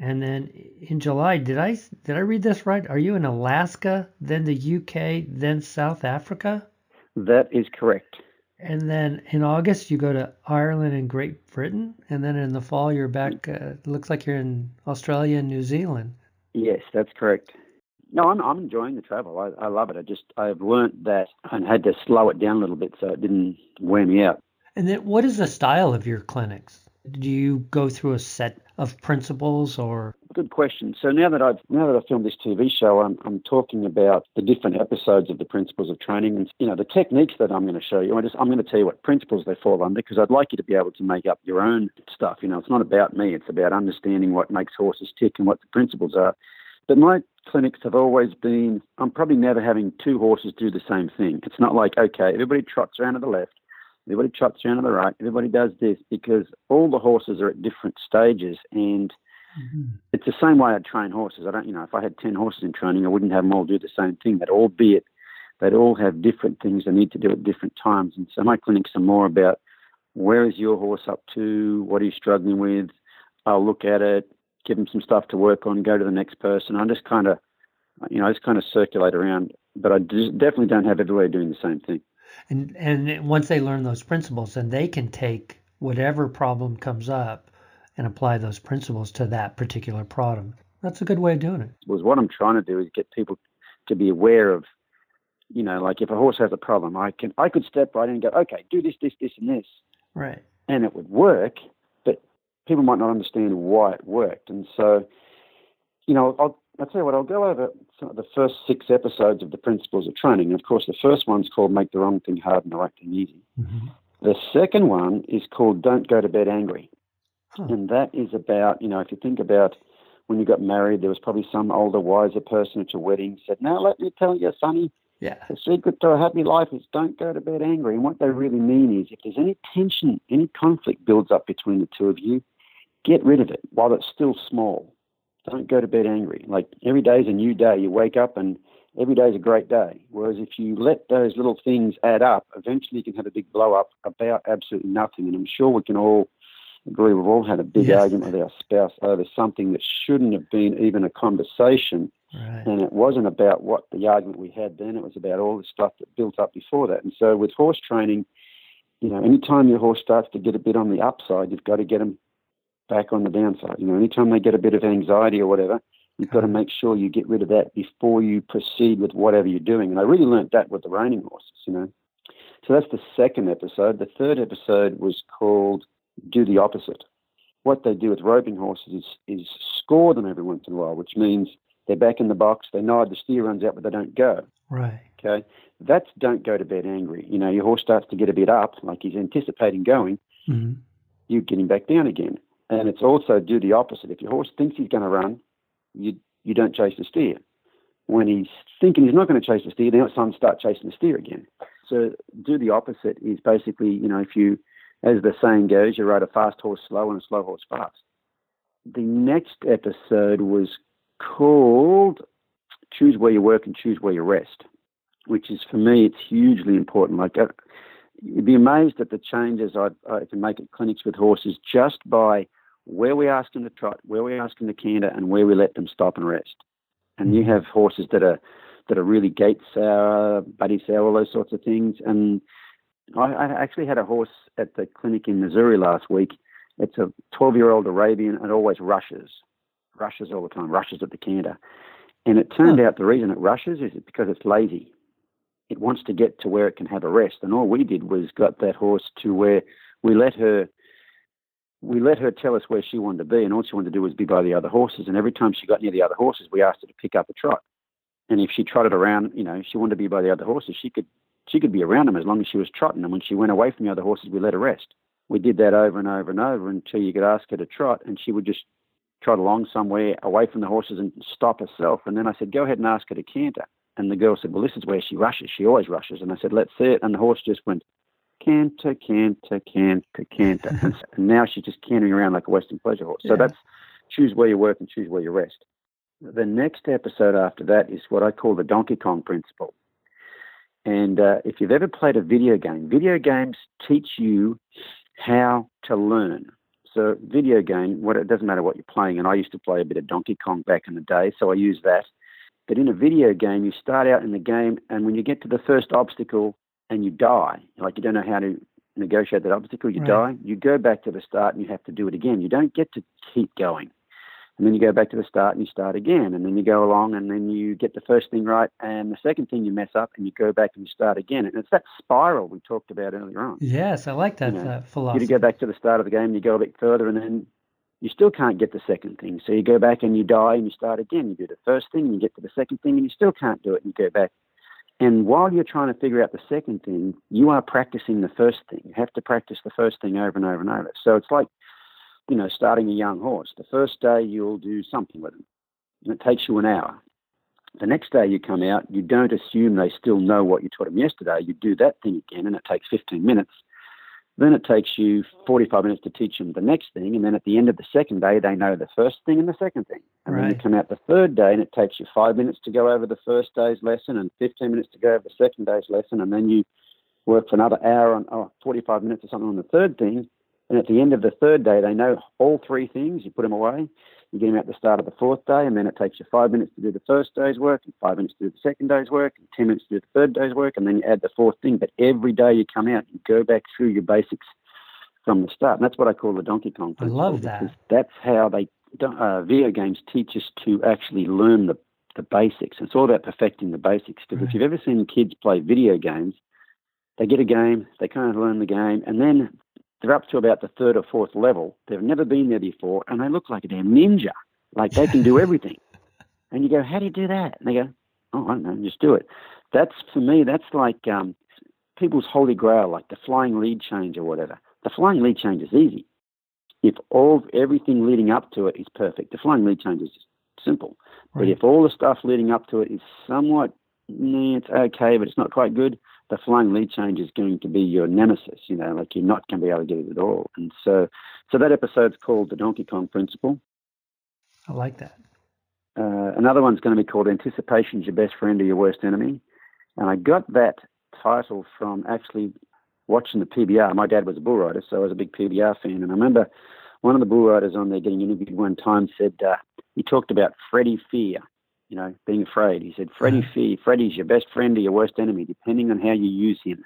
And then in July, did I did I read this right? Are you in Alaska, then the UK, then South Africa? That is correct. And then in August, you go to Ireland and Great Britain. And then in the fall, you're back. Uh, looks like you're in Australia and New Zealand. Yes, that's correct. No, I'm I'm enjoying the travel. I, I love it. I just I've learnt that and had to slow it down a little bit so it didn't wear me out. And then, what is the style of your clinics? Do you go through a set of principles or? Good question. So now that I've now that I've filmed this TV show, I'm I'm talking about the different episodes of the principles of training and you know the techniques that I'm going to show you. I just I'm going to tell you what principles they fall under because I'd like you to be able to make up your own stuff. You know, it's not about me. It's about understanding what makes horses tick and what the principles are. But my clinics have always been, I'm probably never having two horses do the same thing. It's not like, okay, everybody trots around to the left, everybody trots around to the right, everybody does this because all the horses are at different stages and mm-hmm. it's the same way I train horses. I don't, you know, if I had 10 horses in training, I wouldn't have them all do the same thing. They'd all be it. They'd all have different things they need to do at different times. And so my clinics are more about where is your horse up to? What are you struggling with? I'll look at it, give them some stuff to work on, go to the next person. I just kind of, you know, I just kind of circulate around, but I definitely don't have everybody doing the same thing. And and once they learn those principles, then they can take whatever problem comes up and apply those principles to that particular problem. That's a good way of doing it. Was what I'm trying to do is get people to be aware of, you know, like if a horse has a problem, I can I could step right in and go, okay, do this, this, this, and this, right, and it would work but people might not understand why it worked. And so, you know, I'll, I'll tell you what, I'll go over the first six episodes of the principles of training. Of course, the first one's called Make the Wrong Thing Hard and the Right Thing Easy. Mm-hmm. The second one is called Don't Go to Bed Angry. Huh. And that is about, you know, if you think about when you got married, there was probably some older, wiser person at your wedding said, Now let me tell you, Sonny, yeah. The secret to a happy life is don't go to bed angry. And what they really mean is if there's any tension, any conflict builds up between the two of you, get rid of it while it's still small. Don't go to bed angry. Like every day is a new day. You wake up and every day is a great day. Whereas if you let those little things add up, eventually you can have a big blow up about absolutely nothing. And I'm sure we can all agree we've all had a big yes. argument with our spouse over something that shouldn't have been even a conversation. Right. And it wasn't about what the argument we had then, it was about all the stuff that built up before that. And so with horse training, you know, anytime your horse starts to get a bit on the upside, you've got to get them back on the downside. You know, anytime they get a bit of anxiety or whatever, you've got to make sure you get rid of that before you proceed with whatever you're doing. And I really learnt that with the reining horses, you know. So that's the second episode. The third episode was called Do the Opposite. What they do with roping horses is, is score them every once in a while, which means they're back in the box, they nod, the steer runs out, but they don't go. Right. Okay. That's don't go to bed angry. You know, your horse starts to get a bit up, like he's anticipating going, mm-hmm. you get him back down again. And it's also do the opposite. If your horse thinks he's going to run, you you don't chase the steer. When he's thinking he's not going to chase the steer, then to start chasing the steer again. So do the opposite is basically, you know, if you, as the saying goes, you ride a fast horse slow and a slow horse fast. The next episode was called Choose Where You Work and Choose Where You Rest, which is for me, it's hugely important. Like, uh, you'd be amazed at the changes I, I can make at clinics with horses just by where we ask them to trot, where we ask them to canter, and where we let them stop and rest. And you hmm. have horses that are that are really gate sour, buddy sour, all those sorts of things. And I, I actually had a horse at the clinic in Missouri last week. It's a 12 year old Arabian and always rushes, rushes all the time, rushes at the canter. And it turned hmm. out the reason it rushes is because it's lazy. It wants to get to where it can have a rest. And all we did was got that horse to where we let her we let her tell us where she wanted to be, and all she wanted to do was be by the other horses. And every time she got near the other horses, we asked her to pick up a trot. And if she trotted around, you know, she wanted to be by the other horses, she could she could be around them as long as she was trotting. And when she went away from the other horses, we let her rest. We did that over and over and over until you could ask her to trot, and she would just trot along somewhere away from the horses and stop herself. And then I said, go ahead and ask her to canter. And the girl said, well, this is where she rushes. She always rushes. And I said, let's see it. And the horse just went canter, canter, canter, canter. and now she's just cantering around like a Western pleasure horse. Yeah. So that's choose where you work and choose where you rest. The next episode after that is what I call the Donkey Kong principle. And uh, if you've ever played a video game, video games teach you how to learn. So, video game, what it doesn't matter what you're playing, and I used to play a bit of Donkey Kong back in the day, so I use that. But in a video game, you start out in the game, and when you get to the first obstacle, and you die, like you don't know how to negotiate that obstacle, you Right. die, you go back to the start and you have to do it again. You don't get to keep going. And then you go back to the start and you start again. And then you go along and then you get the first thing right. And the second thing you mess up and you go back and you start again. And it's that spiral we talked about earlier on. Yes, I like that You know, uh, You go back to the start of the game, and you go a bit further, and then you still can't get the second thing. So you go back and you die and you start again. You do the first thing, and you get to the second thing, and you still can't do it. And you go back. And while you're trying to figure out the second thing, you are practicing the first thing. You have to practice the first thing over and over and over. So it's like, you know, starting a young horse. The first day you'll do something with them, and it takes you an hour. The next day you come out, you don't assume they still know what you taught them yesterday. You do that thing again, and it takes 15 minutes. Then it takes you 45 minutes to teach them the next thing, and then at the end of the second day, they know the first thing and the second thing. And then you come out the third day, and it takes you five minutes to go over the first day's lesson and 15 minutes to go over the second day's lesson, and then you work for another hour on oh, 45 minutes or something on the third thing. And at the end of the third day, they know all three things. You put them away. You get them at the start of the fourth day, and then it takes you five minutes to do the first day's work, and five minutes to do the second day's work, and 10 minutes to do the third day's work, and then you add the fourth thing. But every day you come out, you go back through your basics from the start. And that's what I call the Donkey Kong I love that. That's how they uh, video games teach us to actually learn the, the basics. It's all about perfecting the basics. Because Right. if you've ever seen kids play video games, they get a game, they kind of learn the game, and then they're up to about the third or fourth level. They've never been there before, and they look like a damn ninja. Like they can do everything. and you go, how do you do that? And they go, oh, I don't know, just do it. That's, for me, that's like um, people's holy grail, like the flying lead change or whatever. The flying lead change is easy. If all everything leading up to it is perfect, the flying lead change is just simple. But if all the stuff leading up to it is somewhat, nah, it's okay, but it's not quite good, the flying lead change is going to be your nemesis. You know, like you're not going to be able to get it at all. And so, so that episode's called the Donkey Kong Principle. I like that. Uh, another one's going to be called Anticipation's Your Best Friend or Your Worst Enemy. And I got that title from actually watching the PBR. My dad was a bull rider, so I was a big PBR fan. And I remember one of the bull riders on there getting interviewed one time said, uh, he talked about Freddie Fear, you know, being afraid. He said, Freddie Uh-huh. Fear, Freddie's your best friend or your worst enemy, depending on how you use him.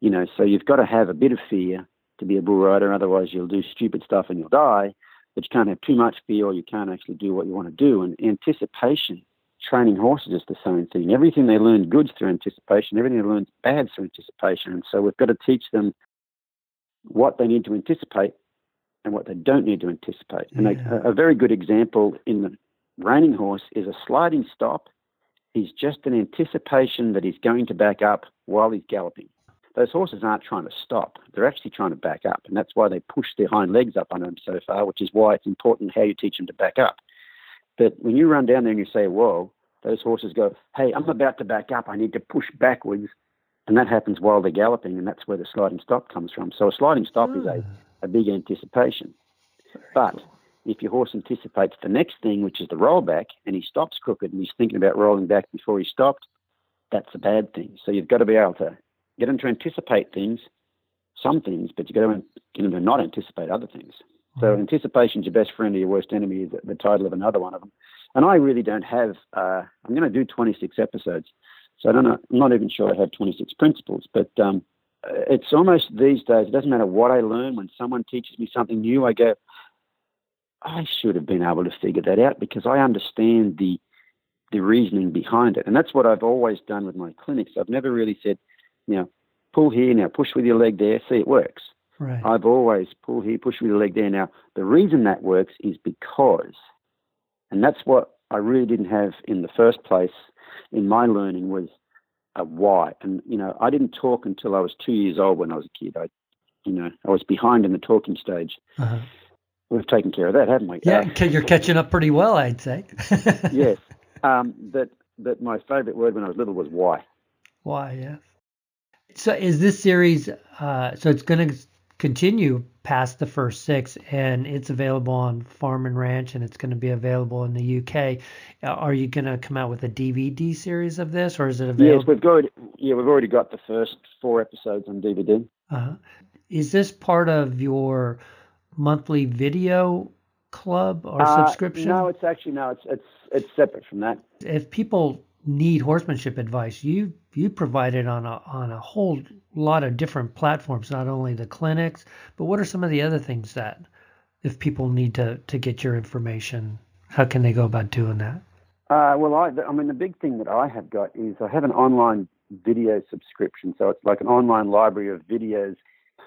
You know, so you've got to have a bit of fear to be a bull rider, otherwise you'll do stupid stuff and you'll die. But you can't have too much fear or you can't actually do what you want to do. And anticipation, training horses is the same thing. Everything they learn good's through anticipation, everything they learn bad's through anticipation. And so we've got to teach them what they need to anticipate and what they don't need to anticipate. And Yeah. a, a very good example in the reining horse is a sliding stop is just an anticipation that he's going to back up while he's galloping. Those horses aren't trying to stop. They're actually trying to back up. And that's why they push their hind legs up on them so far, which is why it's important how you teach them to back up. But when you run down there and you say, whoa, those horses go, hey, I'm about to back up. I need to push backwards. And that happens while they're galloping. And that's where the sliding stop comes from. So a sliding stop is a, hmm. a big anticipation. But if your horse anticipates the next thing, which is the rollback, and he stops crooked and he's thinking about rolling back before he stopped, that's a bad thing. So you've got to be able to get him to anticipate things, some things, but you've got to get him to not anticipate other things. So Right. anticipation's your best friend or your worst enemy is the title of another one of them. And I really don't have. Uh, I'm going to do 26 episodes, so I don't know. I'm not even sure I have 26 principles, but um, it's almost these days. It doesn't matter what I learn. When someone teaches me something new, I go, I should have been able to figure that out because I understand the the reasoning behind it, and that's what I've always done with my clinics. I've never really said, you know, pull here now, push with your leg there, see it works. Right. I've always pull here, push with your leg there. Now, the reason that works is because, and that's what I really didn't have in the first place in my learning was a why. And, you know, I didn't talk until I was two years old when I was a kid. I, you know, I was behind in the talking stage. Uh-huh. We've taken care of that, haven't we? Yeah, Uh, you're catching up pretty well, I'd say. yes. Um, but, but my favorite word when I was little was why. Why, yes. So is this series, uh, so it's going to continue past the first six and it's available on Farm and Ranch and it's going to be available in the UK. Uh, Are you going to come out with a DVD series of this or is it available? Yes, we've got, yeah, we've already got the first four episodes on DVD. uh Is this part of your monthly video club or Uh, subscription? No, it's actually, no, it's, it's, it's separate from that. if people need horsemanship advice, you you provide it on a on a whole lot of different platforms, not only the clinics, but what are some of the other things that if people need to to get your information, how can they go about doing that? Uh, well, I, I mean, the big thing that I have got is I have an online video subscription. So it's like an online library of videos.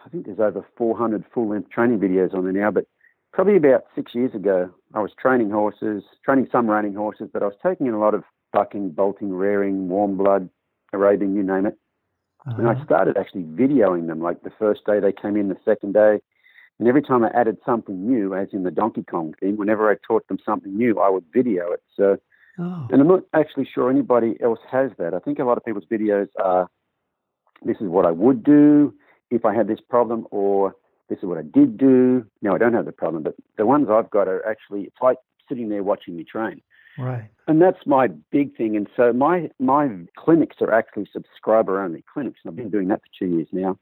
I think there's over 400 full length training videos on there now, but probably about six years ago, I was training horses, training some reining horses, but I was taking in a lot of bucking, bolting, rearing, warm blood, Arabian, you name it. Uh-huh. And I uh-huh. started actually videoing them, like the first day they came in, the second day. And every time I added something new, as in the Donkey Kong thing, whenever I taught them something new, I would video it. So, oh. and I'm not actually sure anybody else has that. I think a lot of people's videos are, this is what I would do if I had this problem, or this is what I did do. No, I don't have the problem, but the ones I've got are actually, it's like sitting there watching me train. Right. And that's my big thing. And so my my clinics are actually subscriber only clinics, and I've been doing that for two years now.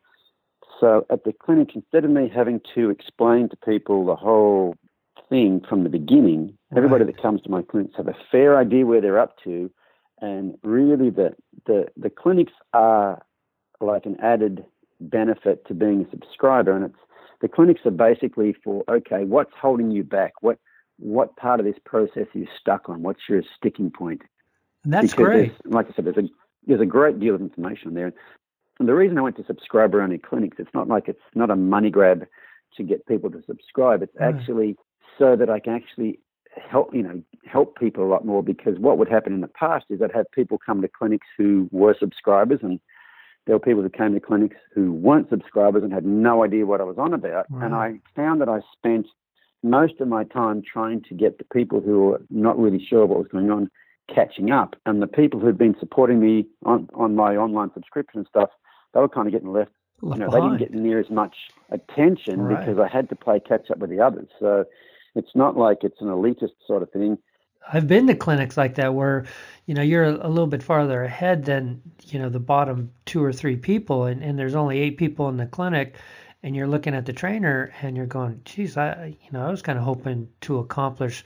So at the clinic, instead of me having to explain to people the whole thing from the beginning, right. everybody that comes to my clinics have a fair idea where they're up to, and really the the the clinics are like an added benefit to being a subscriber, and it's the clinics are basically for okay, what's holding you back? What what part of this process are you stuck on? What's your sticking point? And that's because great. Like I said, there's a there's a great deal of information there. And the reason I went to subscriber only clinics, it's not like it's not a money grab to get people to subscribe. It's mm. actually so that I can actually help you know help people a lot more because what would happen in the past is I'd have people come to clinics who were subscribers and there were people who came to clinics who weren't subscribers and had no idea what I was on about. Right. And I found that I spent most of my time trying to get the people who were not really sure what was going on catching up. And the people who'd been supporting me on, on my online subscription stuff, they were kind of getting left. left you know, behind. they didn't get near as much attention right. because I had to play catch up with the others. So it's not like it's an elitist sort of thing. I've been to clinics like that where, you know, you're a little bit farther ahead than, you know, the bottom two or three people and, and there's only eight people in the clinic and you're looking at the trainer and you're going, geez, I, you know, I was kind of hoping to accomplish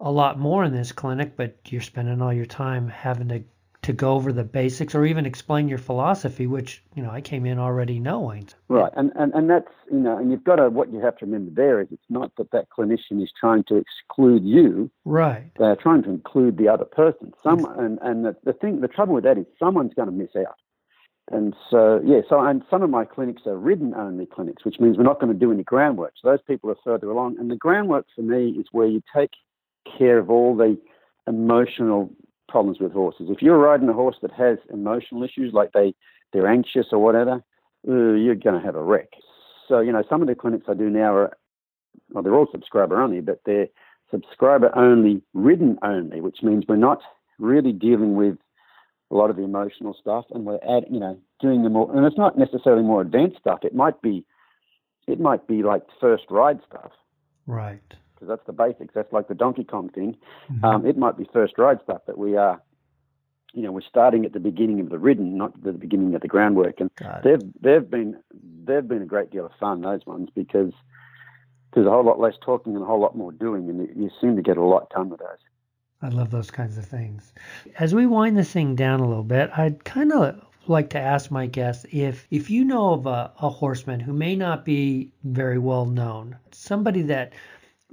a lot more in this clinic, but you're spending all your time having to to go over the basics or even explain your philosophy, which you know I came in already knowing. Right, and and, and that's you know, and you've got to what you have to remember there is it's not that that clinician is trying to exclude you. Right. They're trying to include the other person. Some and and the, the thing, the trouble with that is someone's going to miss out. And so, yeah, so and some of my clinics are ridden only clinics, which means we're not going to do any groundwork. So those people are further along. And the groundwork for me is where you take care of all the emotional problems with horses. If you're riding a horse that has emotional issues, like they, they're anxious or whatever, you're going to have a wreck. So, you know, some of the clinics I do now are, well, they're all subscriber only, but they're subscriber only, ridden only, which means we're not really dealing with a lot of the emotional stuff, and we're add, you know doing the more, and it's not necessarily more advanced stuff. It might be, it might be like first ride stuff, right? Because that's the basics. That's like the Donkey Kong thing. Mm-hmm. Um, it might be first ride stuff but we are, you know, we're starting at the beginning of the ridden, not the beginning of the groundwork. And they've they've been they've been a great deal of fun those ones because there's a whole lot less talking and a whole lot more doing, and you seem to get a lot done with those. I love those kinds of things. As we wind this thing down a little bit, I'd kind of like to ask my guests if if you know of a, a horseman who may not be very well known, somebody that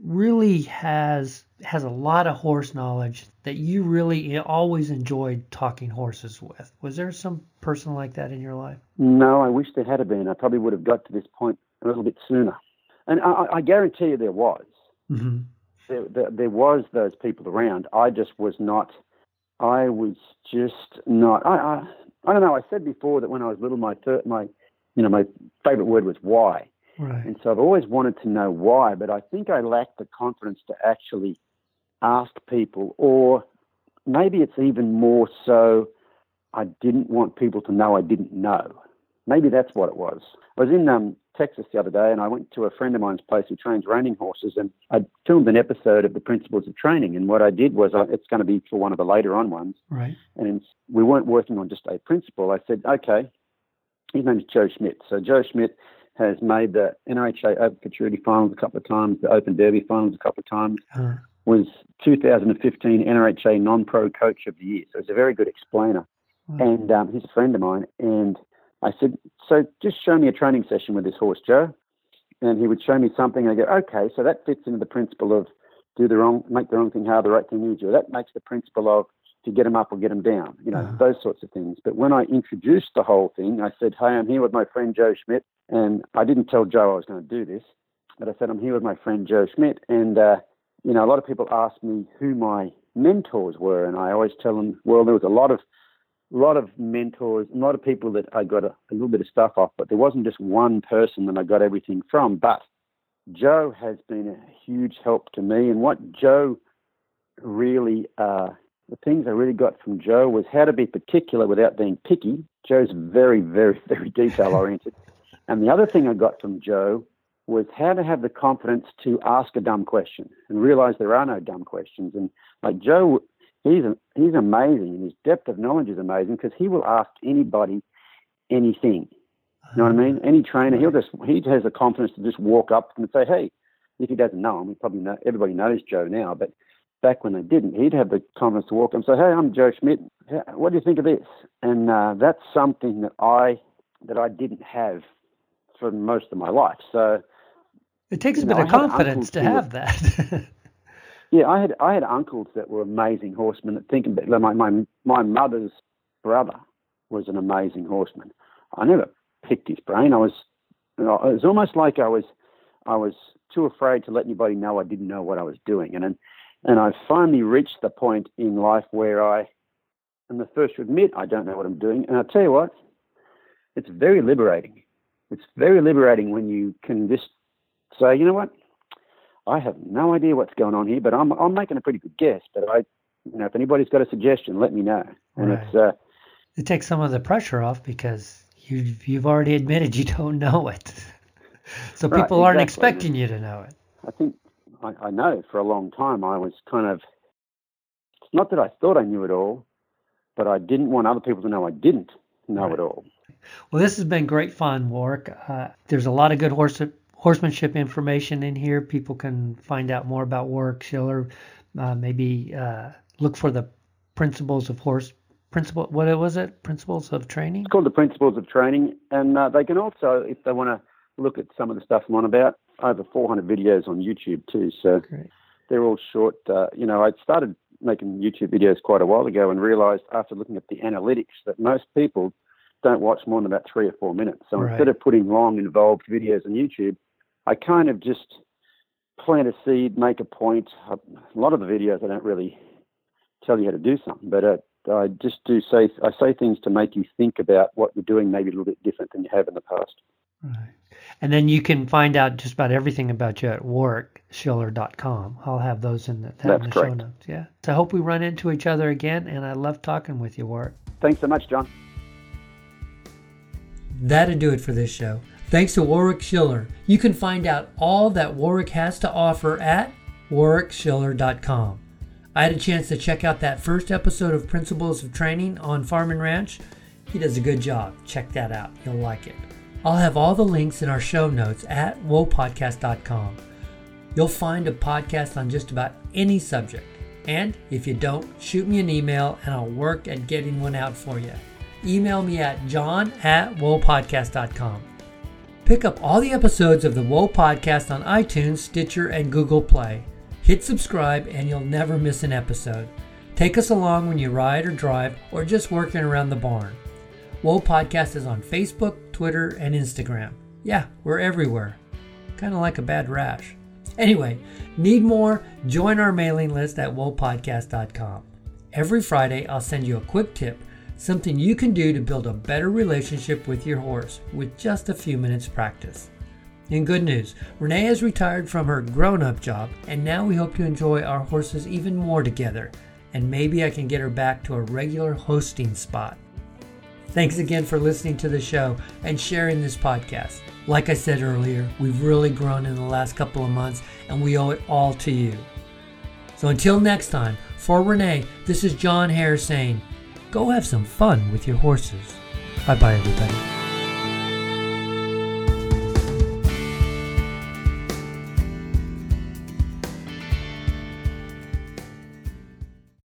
really has has a lot of horse knowledge that you really always enjoyed talking horses with. Was there some person like that in your life? No, I wish there had been. I probably would have got to this point a little bit sooner. And I, I guarantee you there was. Mm-hmm there, there, there was those people around. I just was not. I was just not. I, I I don't know. I said before that when I was little, my third, my you know my favorite word was why. Right. And so I've always wanted to know why, but I think I lacked the confidence to actually ask people, or maybe it's even more so I didn't want people to know I didn't know. Maybe that's what it was. I was in um, Texas the other day, and I went to a friend of mine's place who trains reining horses, and I filmed an episode of the principles of training. And what I did was, I, it's going to be for one of the later on ones. Right. And we weren't working on just a principle. I said, okay, his name is Joe Schmidt. So Joe Schmidt has made the NRHA Open Futurity finals a couple of times, the Open Derby finals a couple of times. Uh-huh. was 2015 NRHA Non-Pro Coach of the Year. So he's a very good explainer, and um, he's a friend of mine. And I said, so just show me a training session with this horse, Joe. And he would show me something. And I go, okay, so that fits into the principle of do the wrong, make the wrong thing hard, the right thing easier. That makes the principle of to get them up or get them down, you know, uh-huh. those sorts of things. But when I introduced the whole thing, I said, hey, I'm here with my friend Joe Schmidt. And I didn't tell Joe I was going to do this, but I said, I'm here with my friend Joe Schmidt. And, uh, you know, a lot of people ask me who my mentors were. And I always tell them, well, there was a lot of, a lot of mentors, a lot of people that I got a, a little bit of stuff off, but there wasn't just one person that I got everything from. But Joe has been a huge help to me. And what Joe really, uh, the things I really got from Joe was how to be particular without being picky. Joe's very, very, very detail oriented. and the other thing I got from Joe was how to have the confidence to ask a dumb question and realize there are no dumb questions. And like Joe, he's he's amazing, and his depth of knowledge is amazing because he will ask anybody anything. You know what I mean? Ah, Any trainer, he'll just he has the confidence to just walk up and say, "Hey," if he doesn't know him, he probably know everybody knows Joe now, but back when they didn't, he'd have the confidence to walk up and say, "Hey, I'm Joe Schmidt. What do you think of this?" And uh, that's something that I that I didn't have for most of my life. So it takes a bit know, of confidence to have that. yeah, I had I had uncles that were amazing horsemen. That think about my my my mother's brother was an amazing horseman. I never picked his brain. I was you know, it was almost like I was I was too afraid to let anybody know I didn't know what I was doing. And and I finally reached the point in life where I am the first to admit I don't know what I'm doing. And I'll tell you what, it's very liberating. It's very liberating when you can just say, you know what, I have no idea what's going on here, but I'm I'm making a pretty good guess. But I, you know, if anybody's got a suggestion, let me know. And right. it's uh, it takes some of the pressure off because you've you've already admitted you don't know it, so right, people aren't expecting you to know it. I think I, I know for a long time I was kind of, it's not that I thought I knew it all, but I didn't want other people to know I didn't know right. it all. Well, this has been great fun, Warwick. Uh, there's a lot of good horse, horsemanship information in here. People can find out more about Warwick Schiller. Uh, maybe uh, look for the principles of horse principle. What was it? Principles of training. It's called the principles of training, and uh, they can also, if they want to look at some of the stuff I'm on about, over 400 videos on YouTube too. So Great. they're all short. Uh, you know, I started making YouTube videos quite a while ago and realized after looking at the analytics that most people don't watch more than about three or four minutes. So right. instead of putting long, involved videos on YouTube, I kind of just plant a seed, make a point. A lot of the videos I don't really tell you how to do something, but uh, I just do say I say things to make you think about what you're doing, maybe a little bit different than you have in the past. Right. And then you can find out just about everything about you at warwickschiller.com. I'll have those in the, That's in the show notes. Yeah. So I hope we run into each other again, and I love talking with you, Warwick. Thanks so much, John. That'd do it for this show. Thanks to Warwick Schiller. You can find out all that Warwick has to offer at warwickschiller.com. I had a chance to check out that first episode of Principles of Training on Farm and Ranch. He does a good job. Check that out. You'll like it. I'll have all the links in our show notes at whoapodcast.com. You'll find a podcast on just about any subject. And if you don't, shoot me an email and I'll work at getting one out for you. Email me at john at whoapodcast.com. Pick up all the episodes of the Whoa Podcast on iTunes, Stitcher, and Google Play. Hit subscribe and you'll never miss an episode. Take us along when you ride or drive or just working around the barn. Whoa Podcast is on Facebook, Twitter, and Instagram. Yeah, we're everywhere. Kind of like a bad rash. Anyway, need more? Join our mailing list at whoapodcast.com. Every Friday, I'll send you a quick tip, something you can do to build a better relationship with your horse with just a few minutes practice. In good news, Renee has retired from her grown up job, and now we hope to enjoy our horses even more together, and maybe I can get her back to a regular hosting spot. Thanks again for listening to the show and sharing this podcast. Like I said earlier, we've really grown in the last couple of months and we owe it all to you. So until next time, for Renee, this is John Hare saying, go have some fun with your horses. Bye bye, everybody.